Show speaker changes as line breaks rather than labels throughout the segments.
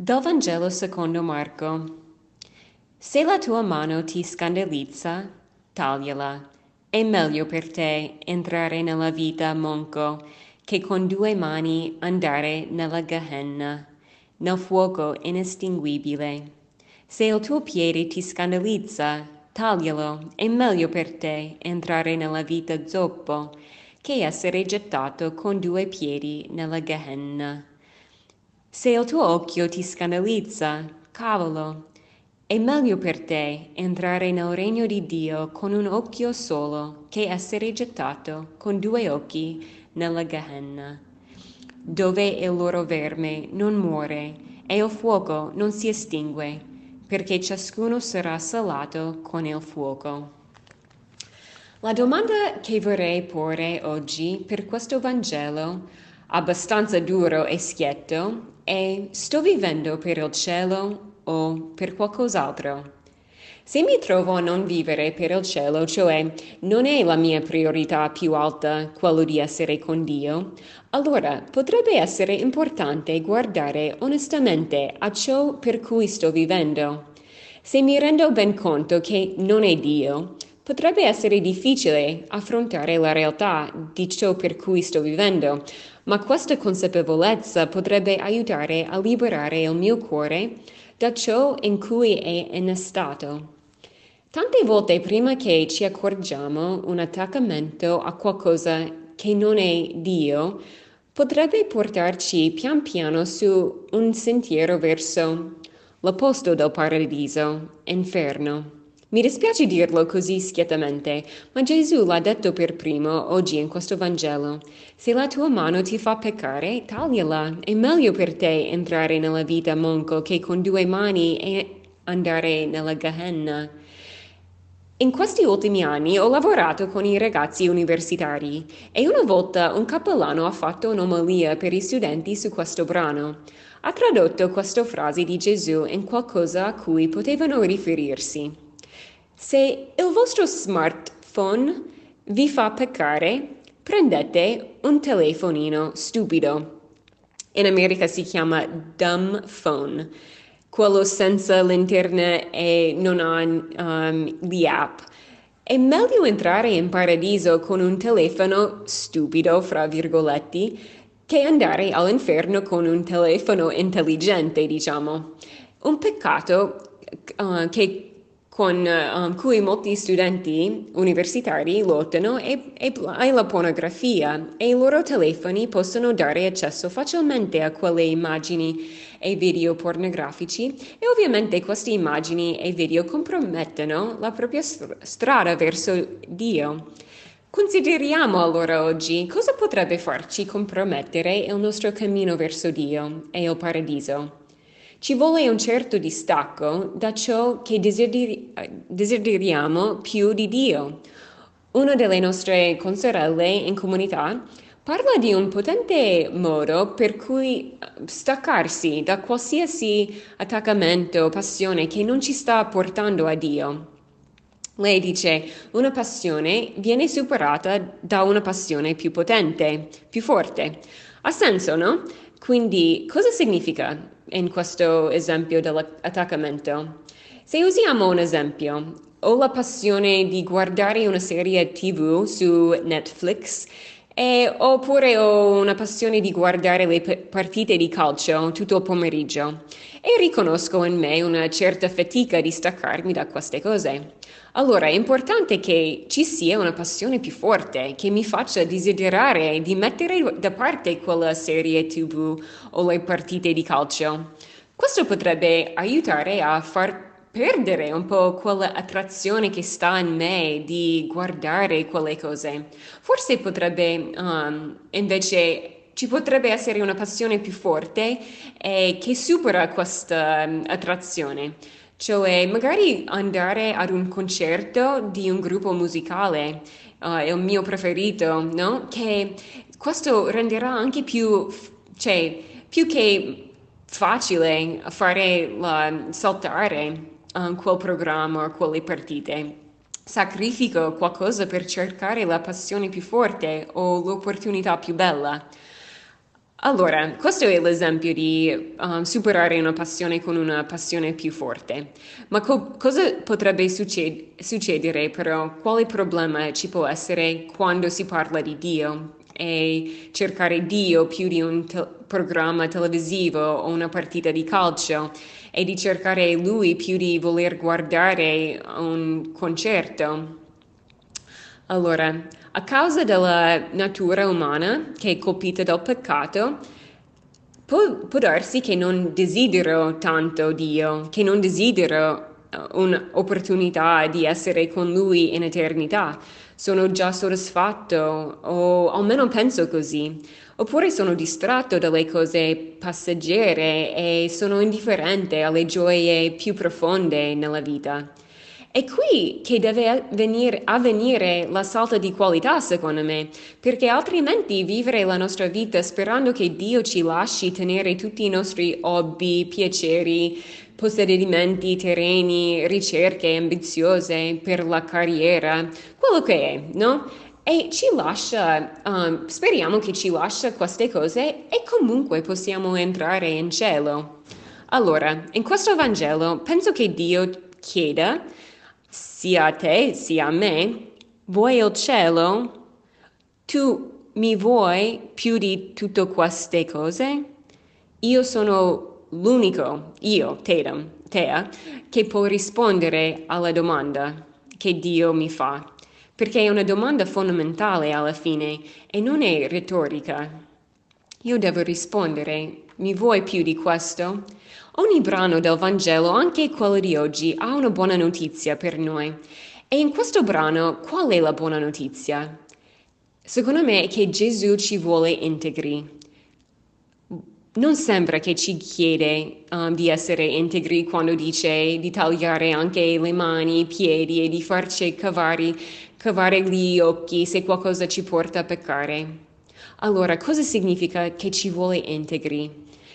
Dal Vangelo secondo Marco. Se la tua mano ti scandalizza, tagliala. È meglio per te entrare nella vita monco che con due mani andare nella Gehenna, nel fuoco inestinguibile. Se il tuo piede ti scandalizza, taglialo. È meglio per te entrare nella vita zoppo che essere gettato con due piedi nella Gehenna. Se il tuo occhio ti scandalizza, cavolo. È meglio per te entrare nel regno di Dio con un occhio solo che essere gettato con due occhi nella Gehenna, dove il loro verme non muore e il fuoco non si estingue, perché ciascuno sarà salato con il fuoco. La domanda che vorrei porre oggi per questo Vangelo, abbastanza duro e schietto, e sto vivendo per il cielo o per qualcos'altro? Se mi trovo a non vivere per il cielo, cioè non è la mia priorità più alta quello di essere con Dio, allora potrebbe essere importante guardare onestamente a ciò per cui sto vivendo. Se mi rendo ben conto che non è Dio, potrebbe essere difficile affrontare la realtà di ciò per cui sto vivendo, ma questa consapevolezza potrebbe aiutare a liberare il mio cuore da ciò in cui è innestato. Tante volte prima che ci accorgiamo un attaccamento a qualcosa che non è Dio, potrebbe portarci pian piano su un sentiero verso l'opposto del paradiso, inferno. Mi dispiace dirlo così schietamente, ma Gesù l'ha detto per primo oggi in questo Vangelo. Se la tua mano ti fa peccare, tagliala. È meglio per te entrare nella vita monco che con due mani e andare nella Gehenna. In questi ultimi anni ho lavorato con i ragazzi universitari e una volta un cappellano ha fatto un'omalia per i studenti su questo brano. Ha tradotto questa frase di Gesù in qualcosa a cui potevano riferirsi. Se il vostro smartphone vi fa peccare, prendete un telefonino stupido. In America si chiama dumb phone, quello senza l'internet e non ha um, le app. È meglio entrare in paradiso con un telefono stupido, fra virgolette, che andare all'inferno con un telefono intelligente, diciamo. Un peccato uh, che con um, cui molti studenti universitari lottano è, è, è, la pornografia e i loro telefoni possono dare accesso facilmente a quelle immagini e video pornografici e ovviamente queste immagini e video compromettono la propria strada verso Dio. Consideriamo allora oggi cosa potrebbe farci compromettere il nostro cammino verso Dio e il paradiso. Ci vuole un certo distacco da ciò che desideri- desideriamo più di Dio. Una delle nostre consorelle in comunità parla di un potente modo per cui staccarsi da qualsiasi attaccamento o passione che non ci sta portando a Dio. Lei dice, una passione viene superata da una passione più potente, più forte. Ha senso, no? Quindi cosa significa in questo esempio dell'attaccamento? Se usiamo un esempio, ho la passione di guardare una serie TV su Netflix e, oppure ho una passione di guardare le partite di calcio tutto il pomeriggio e riconosco in me una certa fatica di staccarmi da queste cose. Allora è importante che ci sia una passione più forte che mi faccia desiderare di mettere da parte quella serie tv o le partite di calcio. Questo potrebbe aiutare a far perdere un po' quell'attrazione che sta in me di guardare quelle cose. Forse potrebbe um, invece ci potrebbe essere una passione più forte eh, che supera questa um, attrazione. Cioè, magari andare ad un concerto di un gruppo musicale, uh, il mio preferito, no? Che questo renderà anche più, cioè, più che facile fare la, saltare um, quel programma quelle partite. Sacrifico qualcosa per cercare la passione più forte o l'opportunità più bella. Allora, questo è l'esempio di um, superare una passione con una passione più forte. Ma co- cosa potrebbe succed- succedere però? Quale problema ci può essere quando si parla di Dio? E cercare Dio più di un te- programma televisivo o una partita di calcio e di cercare Lui più di voler guardare un concerto. Allora, a causa della natura umana che è colpita dal peccato, può, può darsi che non desidero tanto Dio, che non desidero un'opportunità di essere con Lui in eternità. Sono già soddisfatto, o almeno penso così. Oppure sono distratto dalle cose passeggere e sono indifferente alle gioie più profonde nella vita. È qui che deve venire, avvenire la salta di qualità, secondo me, perché altrimenti vivere la nostra vita sperando che Dio ci lasci tenere tutti i nostri hobby, piaceri, possedimenti, terreni, ricerche ambiziose per la carriera, quello che è, no? E ci lascia, um, speriamo che ci lascia queste cose e comunque possiamo entrare in cielo. Allora, in questo Vangelo penso che Dio chieda sia a te sia a me, vuoi il cielo? Tu mi vuoi più di tutte queste cose? Io sono l'unico, io, Tatum, Tea, che può rispondere alla domanda che Dio mi fa, perché è una domanda fondamentale alla fine e non è retorica. Io devo rispondere, mi vuoi più di questo? Ogni brano del Vangelo, anche quello di oggi, ha una buona notizia per noi. E in questo brano, qual è la buona notizia? Secondo me è che Gesù ci vuole integri. Non sembra che ci chiede um, di essere integri quando dice di tagliare anche le mani, i piedi e di farci cavare, cavare gli occhi se qualcosa ci porta a peccare. Allora, cosa significa che ci vuole integri?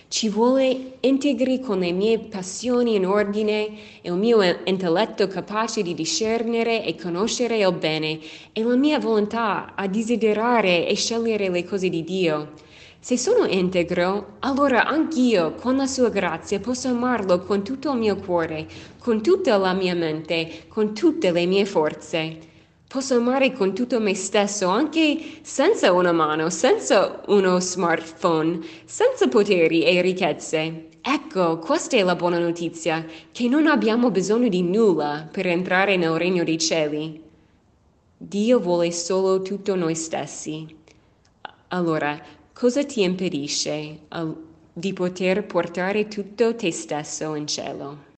Ci vuole integri con le mie passioni in ordine e il mio intelletto capace di discernere e conoscere il bene e la mia volontà a desiderare e scegliere le cose di Dio. Se sono integro, allora anch'io, con la sua grazia, posso amarlo con tutto il mio cuore, con tutta la mia mente, con tutte le mie forze. Posso amare con tutto me stesso, anche senza una mano, senza uno smartphone, senza poteri e ricchezze. Ecco, questa è la buona notizia, che non abbiamo bisogno di nulla per entrare nel regno dei cieli. Dio vuole solo tutto noi stessi. Allora, cosa ti impedisce di poter portare tutto te stesso in cielo?